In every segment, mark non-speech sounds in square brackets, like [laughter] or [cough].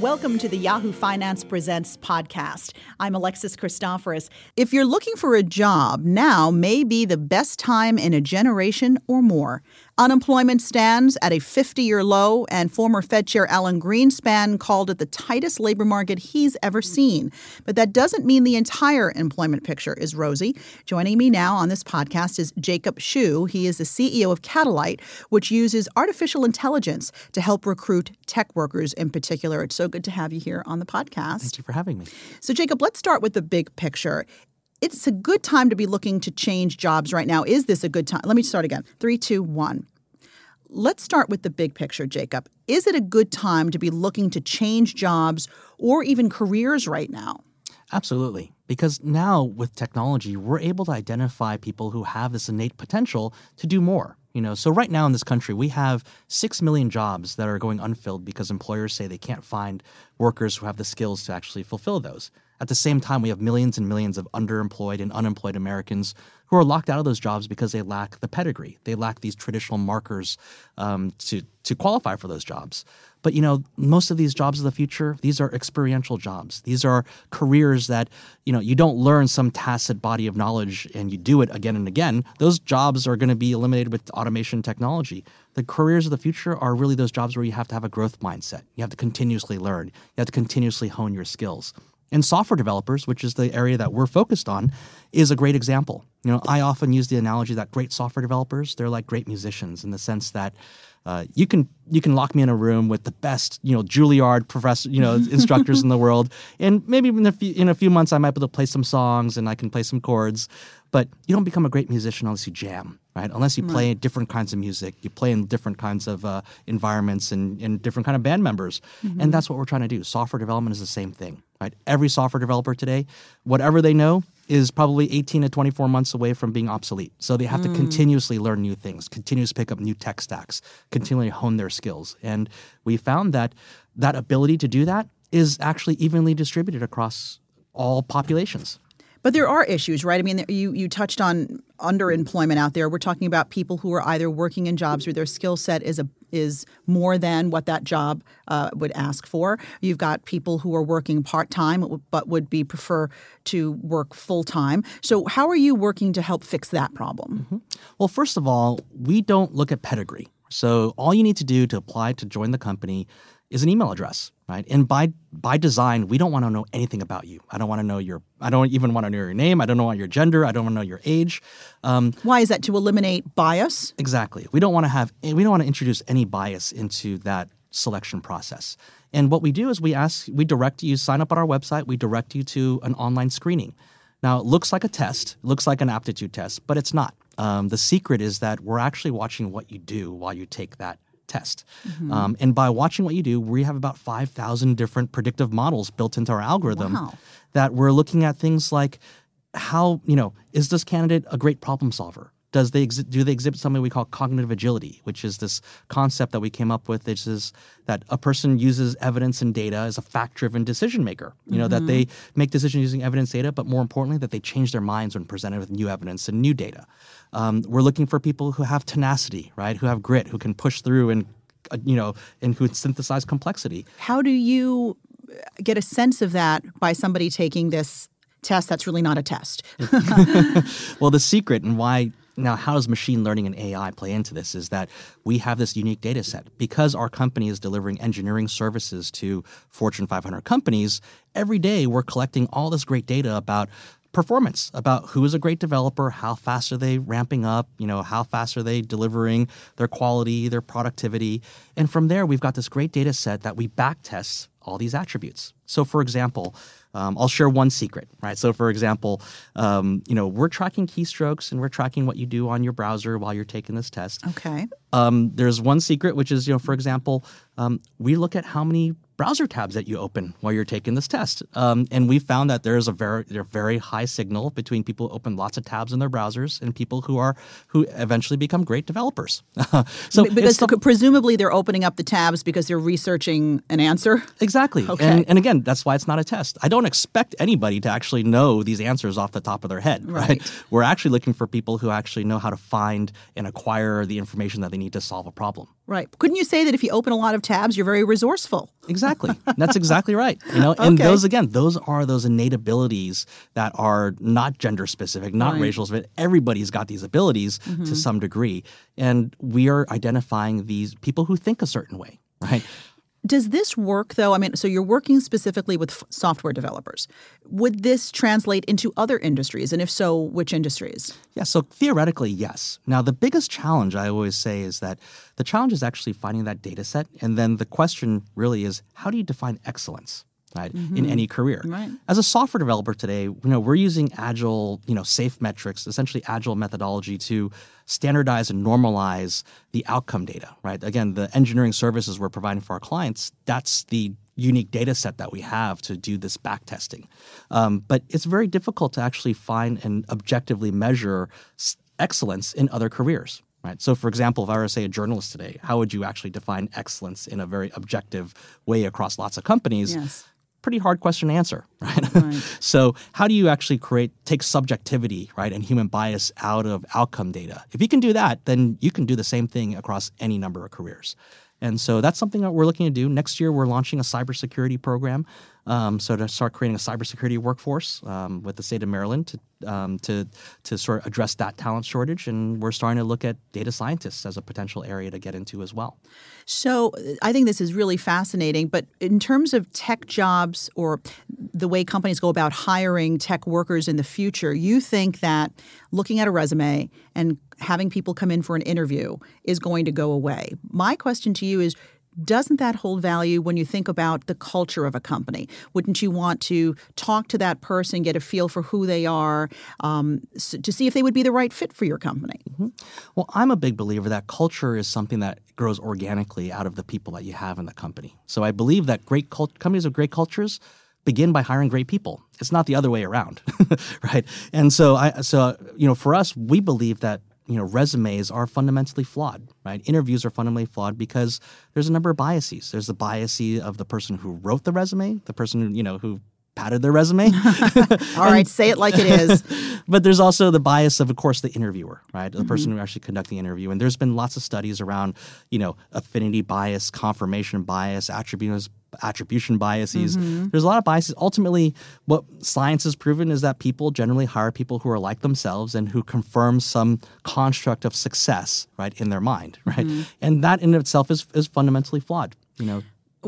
Welcome to the Yahoo Finance Presents podcast. I'm Alexis Christoforous. If you're looking for a job, now may be the best time in a generation or more. Unemployment stands at a 50 year low, and former Fed Chair Alan Greenspan called it the tightest labor market he's ever seen. But that doesn't mean the entire employment picture is rosy. Joining me now on this podcast is Jacob Hsu. He is the CEO of Catalyte, which uses artificial intelligence to help recruit tech workers in particular. It's so good to have you here on the podcast. Thank you for having me. So, Jacob, let's start with the big picture it's a good time to be looking to change jobs right now. Is this a good time? Let me start again. Three, two, one. Let's start with the big picture, Jacob. Is it a good time to be looking to change jobs or even careers right now? Absolutely. Because now with technology, we're able to identify people who have this innate potential to do more. You know, so right now in this country, we have 6 million jobs that are going unfilled because employers say they can't find workers who have the skills to actually fulfill those. At the same time, we have millions and millions of underemployed and unemployed Americans who are locked out of those jobs because they lack the pedigree. They lack these traditional markers um, to to qualify for those jobs. But you know, most of these jobs of the future, these are experiential jobs. These are careers that you know you don't learn some tacit body of knowledge and you do it again and again. Those jobs are going to be eliminated with automation technology. The careers of the future are really those jobs where you have to have a growth mindset. You have to continuously learn. You have to continuously hone your skills. And software developers, which is the area that we're focused on, is a great example. You know, I often use the analogy that great software developers, they're like great musicians in the sense that uh, you can you can lock me in a room with the best you know Juilliard professor you know [laughs] instructors in the world, and maybe in a few in a few months I might be able to play some songs and I can play some chords, but you don't become a great musician unless you jam, right? Unless you play right. different kinds of music, you play in different kinds of uh, environments and, and different kind of band members, mm-hmm. and that's what we're trying to do. Software development is the same thing, right? Every software developer today, whatever they know, is probably 18 to 24 months away from being obsolete. So they have mm. to continuously learn new things, continuously pick up new tech stacks, continually hone their skills. And we found that that ability to do that is actually evenly distributed across all populations. But there are issues, right? I mean, you you touched on underemployment out there. We're talking about people who are either working in jobs where their skill set is a is more than what that job uh, would ask for. You've got people who are working part time but would be prefer to work full time. So how are you working to help fix that problem? Mm-hmm. Well, first of all, we don't look at pedigree. So all you need to do to apply to join the company is an email address, right? And by by design, we don't want to know anything about you. I don't want to know your. I don't even want to know your name. I don't know your gender. I don't want to know your age. Um, Why is that? To eliminate bias. Exactly. We don't want to have. We don't want to introduce any bias into that selection process. And what we do is we ask, we direct you sign up on our website. We direct you to an online screening. Now it looks like a test, looks like an aptitude test, but it's not. Um, the secret is that we're actually watching what you do while you take that test. Mm-hmm. Um, and by watching what you do, we have about 5,000 different predictive models built into our algorithm wow. that we're looking at things like how, you know, is this candidate a great problem solver? Does they exi- do they exhibit something we call cognitive agility, which is this concept that we came up with, which is that a person uses evidence and data as a fact-driven decision maker. You mm-hmm. know that they mm-hmm. make decisions using evidence data, but more importantly, that they change their minds when presented with new evidence and new data. Um, we're looking for people who have tenacity, right? Who have grit, who can push through and uh, you know, and who synthesize complexity. How do you get a sense of that by somebody taking this test that's really not a test? [laughs] well, the secret and why now how does machine learning and AI play into this is that we have this unique data set because our company is delivering engineering services to Fortune 500 companies every day we're collecting all this great data about performance about who is a great developer, how fast are they ramping up, you know, how fast are they delivering their quality, their productivity. And from there, we've got this great data set that we back test all these attributes. So, for example, um, I'll share one secret, right? So, for example, um, you know, we're tracking keystrokes and we're tracking what you do on your browser while you're taking this test. Okay. Um, there's one secret, which is, you know, for example, um, we look at how many browser tabs that you open while you're taking this test. Um, and we found that there is a very, a very high signal between people who open lots of tabs in their browsers and people who are who eventually become great developers. [laughs] so because presumably they're opening up the tabs because they're researching an answer. Exactly. Okay. And, and again, that's why it's not a test. I don't expect anybody to actually know these answers off the top of their head. [laughs] Right. right? We're actually looking for people who actually know how to find and acquire the information that they need to solve a problem. Right. Couldn't you say that if you open a lot of tabs, you're very resourceful? Exactly. [laughs] That's exactly right. You know, and Okay. those again, those are those innate abilities that are not gender specific, not Right. Mm-hmm. racial specific. Everybody's got these abilities to some degree, and we are identifying these people who think a certain way, right? Does this work though? I mean, so you're working specifically with f- software developers. Would this translate into other industries? And if so, which industries? Yeah, so theoretically, yes. Now, the biggest challenge I always say is that the challenge is actually finding that data set. And then the question really is how do you define excellence? Right, in any career. Right. As a software developer today, you know, we're using agile, you know, safe metrics, essentially agile methodology to standardize and normalize the outcome data, right? Again, the engineering services we're providing for our clients, that's the unique data set that we have to do this back testing. Um, but it's very difficult to actually find and objectively measure s- excellence in other careers. Right. So, for example, if I were to say a journalist today, how would you actually define excellence in a very objective way across lots of companies? Yes. Pretty hard question to answer, [laughs] right? so, how do you actually create take subjectivity, right, and human bias out of outcome data? If you can do that, then you can do the same thing across any number of careers. And so that's something that we're looking to do. Next year, we're launching a cybersecurity program. Um, so to start creating a cybersecurity workforce um, with the state of Maryland to um, to to sort of address that talent shortage, and we're starting to look at data scientists as a potential area to get into as well. So uh, I think this is really fascinating. But in terms of tech jobs or the way companies go about hiring tech workers in the future, you think that looking at a resume and having people come in for an interview is going to go away. My question to you is doesn't that hold value when you think about the culture of a company? Wouldn't you want to talk to that person, get a feel for who they are, um, s- to see if they would be the right fit for your company? Well, I'm a big believer that culture is something that grows organically out of the people that you have in the company. So I believe that great cult- companies with great cultures begin by hiring great people. It's not the other way around, [laughs] right? And so I so you know, for us, we believe that you know resumes are fundamentally flawed right? Interviews are fundamentally flawed because there's a number of biases. There's the bias of the person who wrote the resume the person who you know who padded their resume [laughs] All [laughs] right, say it like it is. [laughs] but there's also the bias of, of course, the interviewer, right? The person mm-hmm. who actually conducted the interview. And there's been lots of studies around, you know, affinity bias, confirmation bias, attribution attribution biases. Mm-hmm. There's a lot of biases. Ultimately, what science has proven is that people generally hire people who are like themselves and who confirm some construct of success, right, in their mind, right? Mm-hmm. And that in itself is is fundamentally flawed. You know,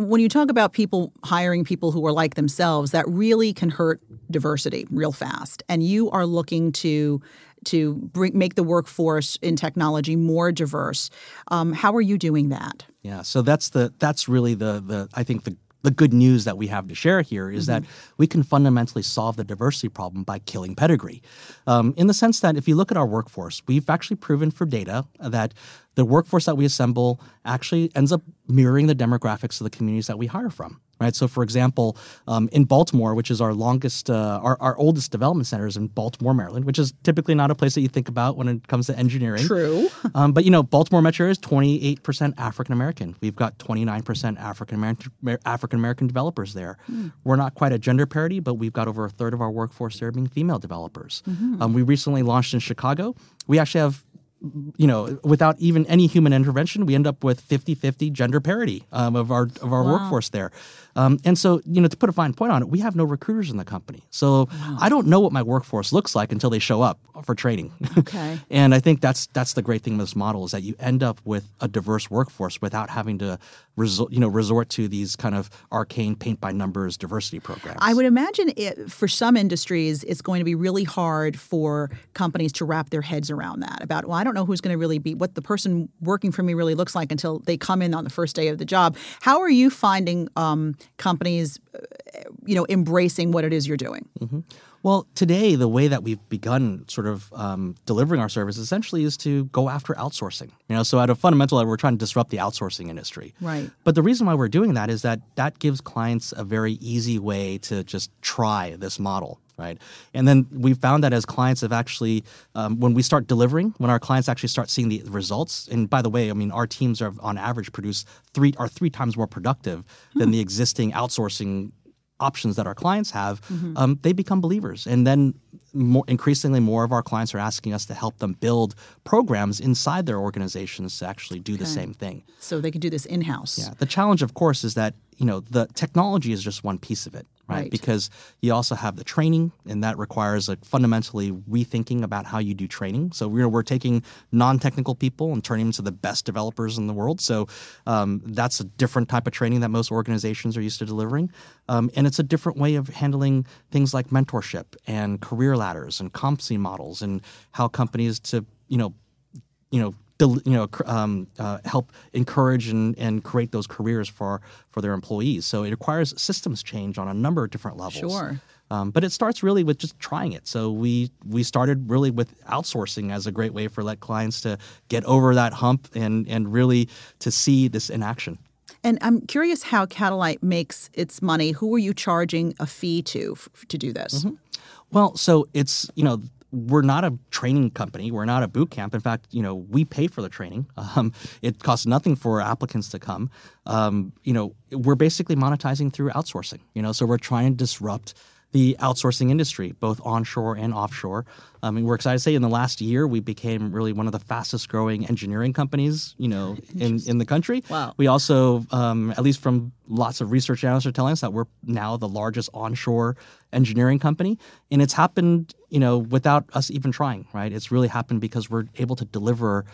when you talk about people hiring people who are like themselves, that really can hurt diversity real fast. And you are looking to to bring, make the workforce in technology more diverse. Um, how are you doing that? Yeah, so that's the that's really the the I think the the good news that we have to share here is that we can fundamentally solve the diversity problem by killing pedigree. Um, in the sense that if you look at our workforce, we've actually proven for data that the workforce that we assemble actually ends up mirroring the demographics of the communities that we hire from. Right. So, for example, um, in Baltimore, which is our longest, uh, our, our oldest development center is in Baltimore, Maryland, which is typically not a place that you think about when it comes to engineering. True. [laughs] Um, but you know, Baltimore Metro is 28% African American. We've got 29% African American African American developers there. We're not quite at gender parity, but we've got over a third of our workforce there being female developers. Um, we recently launched in Chicago. We actually have you know, without even any human intervention, we end up with 50-50 gender parity um, of our of our workforce there. Um, and so, you know, to put a fine point on it, we have no recruiters in the company. So I don't know what my workforce looks like until they show up for training. Okay. [laughs] and I think that's that's the great thing with this model is that you end up with a diverse workforce without having to resort, you know, resort to these kind of arcane paint by numbers diversity programs. I would imagine it, for some industries, it's going to be really hard for companies to wrap their heads around that. About, well, I don't know who's going to really be, what the person working for me really looks like until they come in on the first day of the job. How are you finding um, companies, uh, you know, embracing what it is you're doing? Well, today, the way that we've begun sort of um, delivering our service essentially is to go after outsourcing. You know, so at a fundamental level, we're trying to disrupt the outsourcing industry. Right. But the reason why we're doing that is that that gives clients a very easy way to just try this model. Right. And then we found that as clients have actually, um, when we start delivering, when our clients actually start seeing the results, and by the way, I mean, our teams are on average produce three are three times more productive than the existing outsourcing options that our clients have, um, they become believers. And then more, increasingly more of our clients are asking us to help them build programs inside their organizations to actually do the same thing. So they can do this in house. Yeah. The challenge, of course, is that you know the technology is just one piece of it, right? Right. Because you also have the training, and that requires like fundamentally rethinking about how you do training. So we're we're taking non-technical people and turning them into the best developers in the world. So um, that's a different type of training that most organizations are used to delivering, um, and it's a different way of handling things like mentorship and career ladders and competency models and how companies to you know you know you know um, uh, help encourage and, and create those careers for for their employees. So it requires systems change on a number of different levels. Sure. Um, but it starts really with just trying it. So we we started really with outsourcing as a great way for let clients to get over that hump and and really to see this in action. And I'm curious how Catalyte makes its money. Who are you charging a fee to f- to do this? Well, so it's you know we're not a training company. We're not a boot camp. In fact, you know we pay for the training. [laughs] Um, it costs nothing for applicants to come. Um, you know we're basically monetizing through outsourcing. You know, so we're trying to disrupt the outsourcing industry, both onshore and offshore. I mean, we're excited to say in the last year we became really one of the fastest growing engineering companies, you know, in, in the country. Wow. We also, um, at least from lots of research analysts are telling us that we're now the largest onshore engineering company, and it's happened, you know, without us even trying. Right? It's really happened because we're able to deliver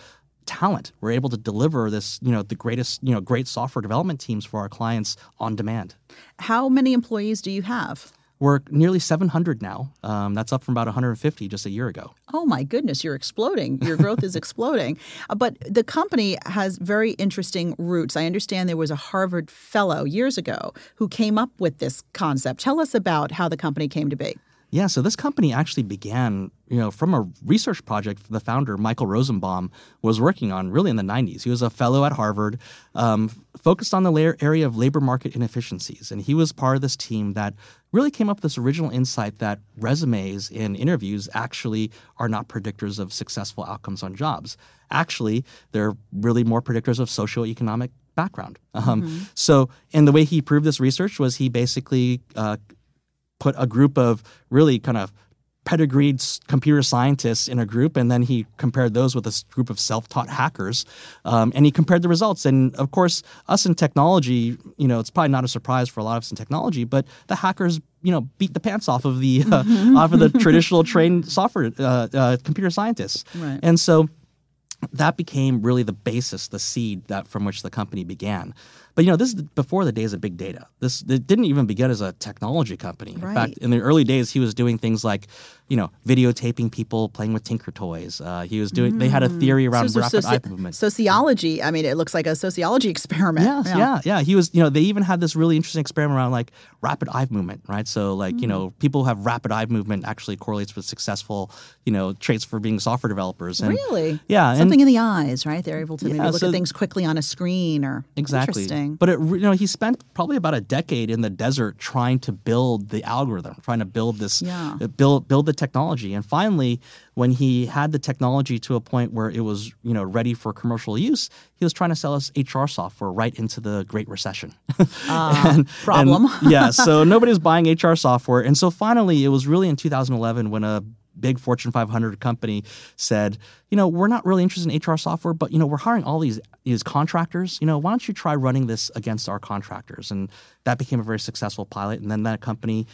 talent. We're able to deliver this, you know, the greatest, you know, great software development teams for our clients on demand. How many employees do you have? We're nearly 700 now. Um, that's up from about 150 just a year ago. Oh my goodness, you're exploding. Your growth is [laughs] exploding. Uh, But the company has very interesting roots. I understand there was a Harvard fellow years ago who came up with this concept. Tell us about how the company came to be. Yeah, so this company actually began, you know, from a research project the founder Michael Rosenbaum was working on really in the 90s. He was a fellow at Harvard, um, focused on the area of labor market inefficiencies, and he was part of this team that really came up with this original insight that resumes and interviews actually are not predictors of successful outcomes on jobs. Actually, they're really more predictors of socioeconomic background. Um, So, and the way he proved this research was he basically uh, put a group of really kind of pedigreed computer scientists in a group, and then he compared those with a group of self-taught hackers, um, and he compared the results. And of course, us in technology, you know, it's probably not a surprise for a lot of us in technology, but the hackers, you know, beat the pants off of the uh, [laughs] off of the traditional trained software uh, uh, computer scientists. Right. And so that became really the basis, the seed that from which the company began. But you know, this is before the days of big data. This it didn't even begin as a technology company. In Right. fact, in the early days, he was doing things like, you know, videotaping people playing with Tinker toys. Uh, he was doing. They had a theory around So- so- rapid eye movement. Sociology. I mean, it looks like a sociology experiment. Yes, yeah. yeah, He was, you know, they even had this really interesting experiment around like rapid eye movement, right? So, like, you know, people who have rapid eye movement actually correlates with successful, you know, traits for being software developers. And, Really? Yeah. and- Something in the eyes, right? They're able to maybe Yeah, look so- at things quickly on a screen or Exactly. Interesting. But it, you know, he spent probably about a decade in the desert trying to build the algorithm, trying to build this, Yeah. uh, build build the technology. And finally, when he had the technology to a point where it was, you know, ready for commercial use, he was trying to sell us HR software right into the Great Recession. [laughs] And- problem. and, yeah. So [laughs] nobody was buying HR software, and so finally, it was really in 2011 when a big Fortune 500 company said, you know, we're not really interested in HR software, but you know, we're hiring all these these contractors. You know, why don't you try running this against our contractors? And that became a very successful pilot. And then that company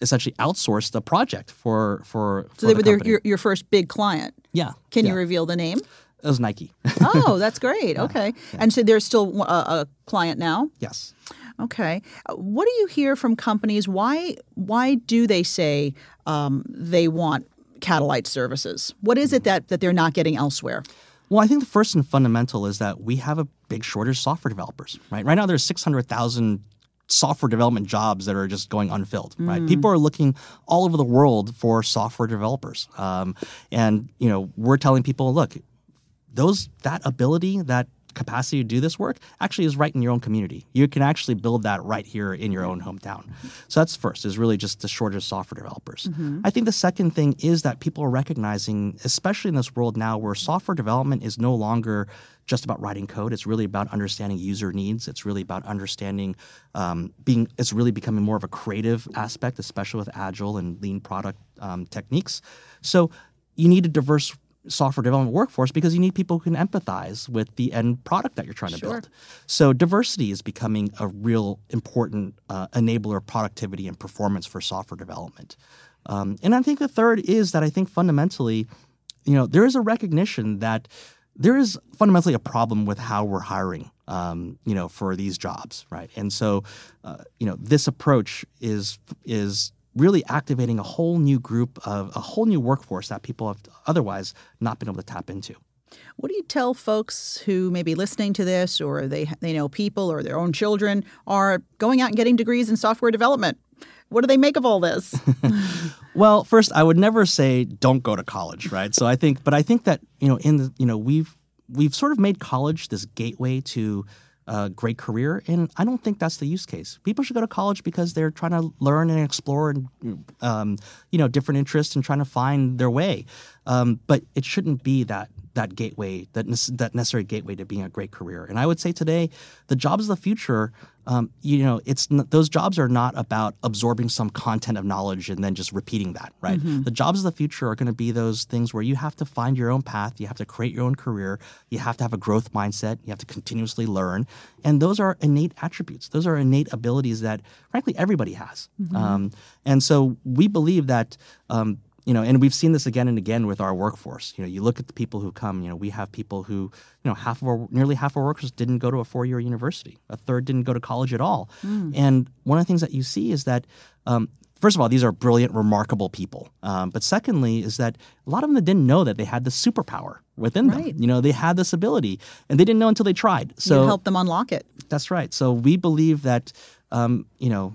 essentially outsourced the project for for. So for they were company. your, your first big client. yeah. Can yeah. you reveal the name? It was Nike. [laughs] Oh, that's great. Okay. And so they're still a, a client now? yes. Okay. What do you hear from companies? Why why do they say um, they want Catalyte services? What is it that, that they're not getting elsewhere? Well, I think the first and fundamental is that we have a big shortage of software developers, right? Right now, there's 600,000 software development jobs that are just going unfilled, right? People are looking all over the world for software developers. Um, and, you know, we're telling people, look, those that ability, that capacity to do this work actually is right in your own community. You can actually build that right here in your own hometown. So that's first, is really just the shortage of software developers. Mm-hmm. I think the second thing is that people are recognizing, especially in this world now where software development is no longer just about writing code. It's really about understanding user needs. It's really about understanding um, being. It's really becoming more of a creative aspect, especially with agile and lean product um, techniques. So you need a diverse software development workforce because you need people who can empathize with the end product that you're trying to sure. build. So diversity is becoming a real important uh, enabler of productivity and performance for software development. Um, and I think the third is that I think fundamentally, you know, there is a recognition that there is fundamentally a problem with how we're hiring, um, you know, for these jobs, right? And so, uh, you know, this approach is is really activating a whole new group of a whole new workforce that people have otherwise not been able to tap into. What do you tell folks who may be listening to this, or they they know people or their own children are going out and getting degrees in software development? What do they make of all this? [laughs] [laughs] well, first, I would never say don't go to college, right? So I think, but I think that you know, in the you know, we've we've sort of made college this gateway to a great career, and I don't think that's the use case. People should go to college because they're trying to learn and explore, and um, you know, different interests and trying to find their way. Um, but it shouldn't be that that gateway, that that necessary gateway to being a great career. And I would say today, the jobs of the future, um, you know, it's those jobs are not about absorbing some content of knowledge and then just repeating that, right? Mm-hmm. The jobs of the future are going to be those things where you have to find your own path, you have to create your own career, you have to have a growth mindset, you have to continuously learn, and those are innate attributes. Those are innate abilities that, frankly, everybody has. Mm-hmm. Um, and so we believe that um, you know, and we've seen this again and again with our workforce. You know, you look at the people who come. You know, we have people who, you know, half of our, nearly half of our workers didn't go to a four-year university. A third didn't go to college at all. Mm. And one of the things that you see is that, um, first of all, these are brilliant, remarkable people. Um, but secondly, is that a lot of them didn't know that they had this superpower within right. them. You know, they had this ability, and they didn't know until they tried. So you help them unlock it. That's right. So we believe that, um, you know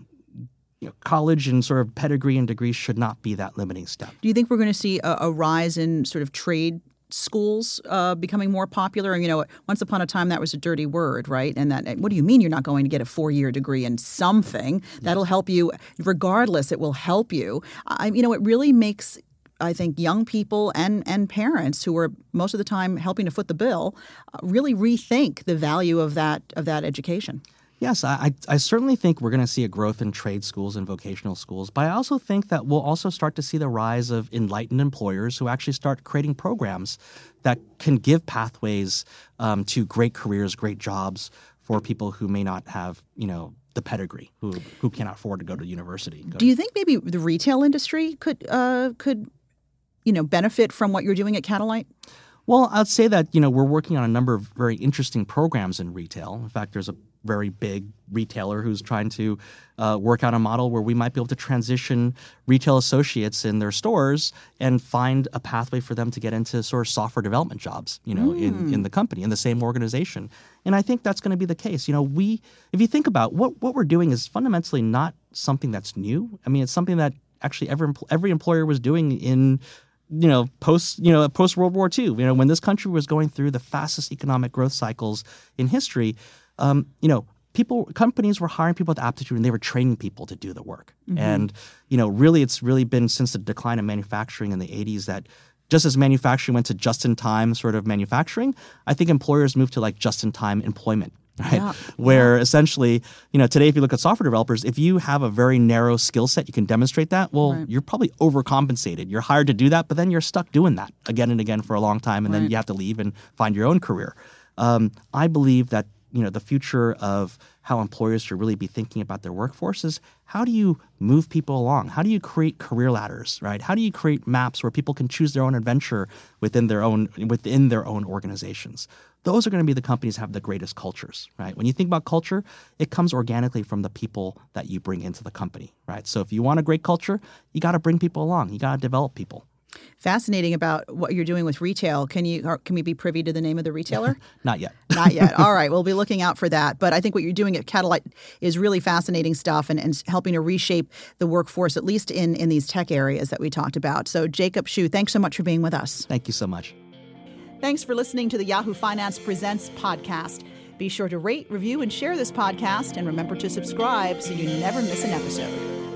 you know, college and sort of pedigree and degree should not be that limiting step. Do you think we're going to see a, a rise in sort of trade schools uh, becoming more popular? And you know, once upon a time that was a dirty word, right? And that what do you mean you're not going to get a four year degree in something that'll help you? Regardless, it will help you. I, you know, it really makes I think young people and and parents who are most of the time helping to foot the bill uh, really rethink the value of that of that education. Yes, I, I certainly think we're going to see a growth in trade schools and vocational schools, but I also think that we'll also start to see the rise of enlightened employers who actually start creating programs that can give pathways um, to great careers, great jobs for people who may not have, you know, the pedigree, who who cannot afford to go to university. Go Do you think maybe the retail industry could uh, could you know benefit from what you're doing at Catalyte? Well, I'd say that you know we're working on a number of very interesting programs in retail. In fact, there's a very big retailer who's trying to uh, work out a model where we might be able to transition retail associates in their stores and find a pathway for them to get into sort of software development jobs, you know, mm. in, in hmm. the company, in the same organization. And I think that's going to be the case. You know, we, if you think about what, what we're doing is fundamentally not something that's new. I mean, it's something that actually every, every employer was doing in you know post you know post World War II. You know when this country was going through the fastest economic growth cycles in history, um, you know, people companies were hiring people with aptitude and they were training people to do the work. Mm-hmm. And you know, really, it's really been since the decline of manufacturing in the '80s that just as manufacturing went to just-in-time sort of manufacturing, I think employers moved to like just-in-time employment. [laughs] Right. Yeah. Where yeah. essentially, you know, today if you look at software developers, if you have a very narrow skill set, you can demonstrate that. Well, right. you're probably overcompensated. You're hired to do that, but then you're stuck doing that again and again for a long time, and right. then you have to leave and find your own career. Um, I believe that you know the future of how employers should really be thinking about their workforces how do you move people along? How do you create career ladders right? How do you create maps where people can choose their own adventure within their own within their own organizations? Those are going to be the companies that have the greatest cultures right? When you think about culture it comes organically from the people that you bring into the company right? So if you want a great culture you got to bring people along. You got to develop people fascinating about what you're doing with retail. Can you can we be privy to the name of the retailer? [laughs] Not yet. [laughs] Not yet. [laughs] All right, we'll be looking out for that. But I think what you're doing at Catalyte is really fascinating stuff and, and helping to reshape the workforce, at least in in these tech areas that we talked about. So Jacob Hsu, thanks so much for being with us. Thank you so much. Thanks for listening to the Yahoo Finance Presents podcast. Be sure to rate, review, and share this podcast, and remember to subscribe so you never miss an episode.